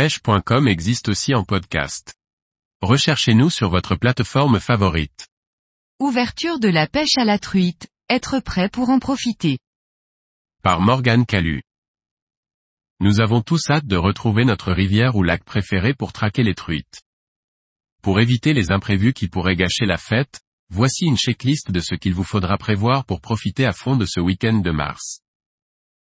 pêche.com existe aussi en podcast. Recherchez-nous sur votre plateforme favorite. Ouverture de la pêche à la truite, être prêt pour en profiter. Par Morgane Calu. Nous avons tous hâte de retrouver notre rivière ou lac préféré pour traquer les truites. Pour éviter les imprévus qui pourraient gâcher la fête, voici une checklist de ce qu'il vous faudra prévoir pour profiter à fond de ce week-end de mars.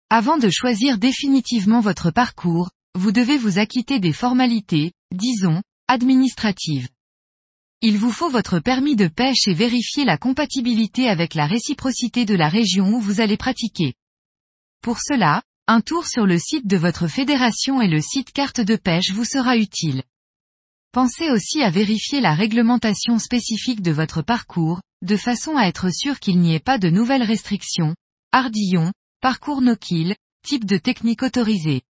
Avant de choisir définitivement votre parcours, vous devez vous acquitter des formalités, disons, administratives. Il vous faut votre permis de pêche et vérifier la compatibilité avec la réciprocité de la région où vous allez pratiquer. Pour cela, un tour sur le site de votre fédération et le site carte de pêche vous sera utile. Pensez aussi à vérifier la réglementation spécifique de votre parcours, de façon à être sûr qu'il n'y ait pas de nouvelles restrictions, ardillons, parcours no-kill, type de technique autorisée.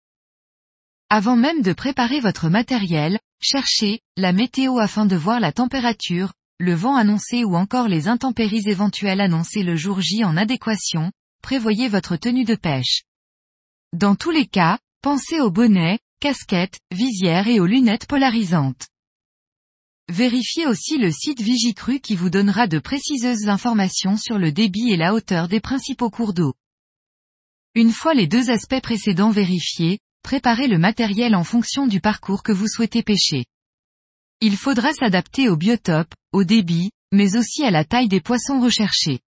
Avant même de préparer votre matériel, cherchez la météo afin de voir la température, le vent annoncé ou encore les intempéries éventuelles annoncées le jour J en adéquation, prévoyez votre tenue de pêche. Dans tous les cas, pensez aux bonnets, casquettes, visières et aux lunettes polarisantes. Vérifiez aussi le site Vigicru qui vous donnera de précieuses informations sur le débit et la hauteur des principaux cours d'eau. Une fois les deux aspects précédents vérifiés, préparez le matériel en fonction du parcours que vous souhaitez pêcher. Il faudra s'adapter au biotope, au débit, mais aussi à la taille des poissons recherchés.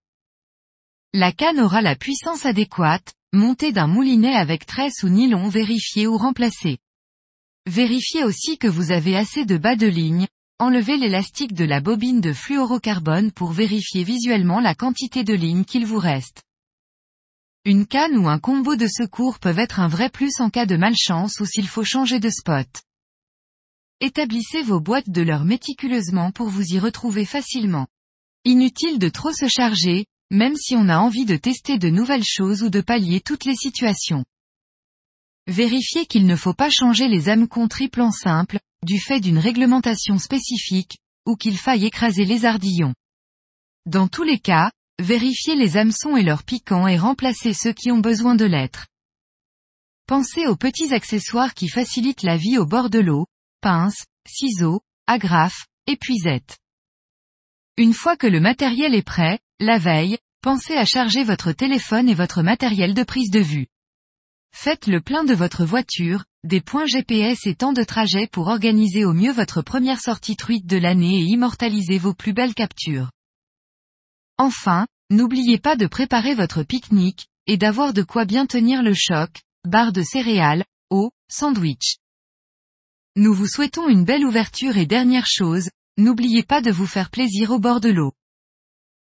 La canne aura la puissance adéquate, montée d'un moulinet avec tresse ou nylon vérifié ou remplacé. Vérifiez aussi que vous avez assez de bas de ligne, enlevez l'élastique de la bobine de fluorocarbone pour vérifier visuellement la quantité de ligne qu'il vous reste. Une canne ou un combo de secours peuvent être un vrai plus en cas de malchance ou s'il faut changer de spot. Établissez vos boîtes de l'heure méticuleusement pour vous y retrouver facilement. Inutile de trop se charger, même si on a envie de tester de nouvelles choses ou de pallier toutes les situations. Vérifiez qu'il ne faut pas changer les hameçons triple en simple, du fait d'une réglementation spécifique, ou qu'il faille écraser les ardillons. Dans tous les cas, Vérifiez les hameçons et leurs piquants et remplacez ceux qui ont besoin de l'être. Pensez aux petits accessoires qui facilitent la vie au bord de l'eau, pinces, ciseaux, agrafes, épuisettes. Une fois que le matériel est prêt, la veille, pensez à charger votre téléphone et votre matériel de prise de vue. Faites le plein de votre voiture, des points GPS et temps de trajet pour organiser au mieux votre première sortie truite de l'année et immortaliser vos plus belles captures. Enfin, n'oubliez pas de préparer votre pique-nique, et d'avoir de quoi bien tenir le choc, barre de céréales, eau, sandwich. Nous vous souhaitons une belle ouverture et dernière chose, n'oubliez pas de vous faire plaisir au bord de l'eau.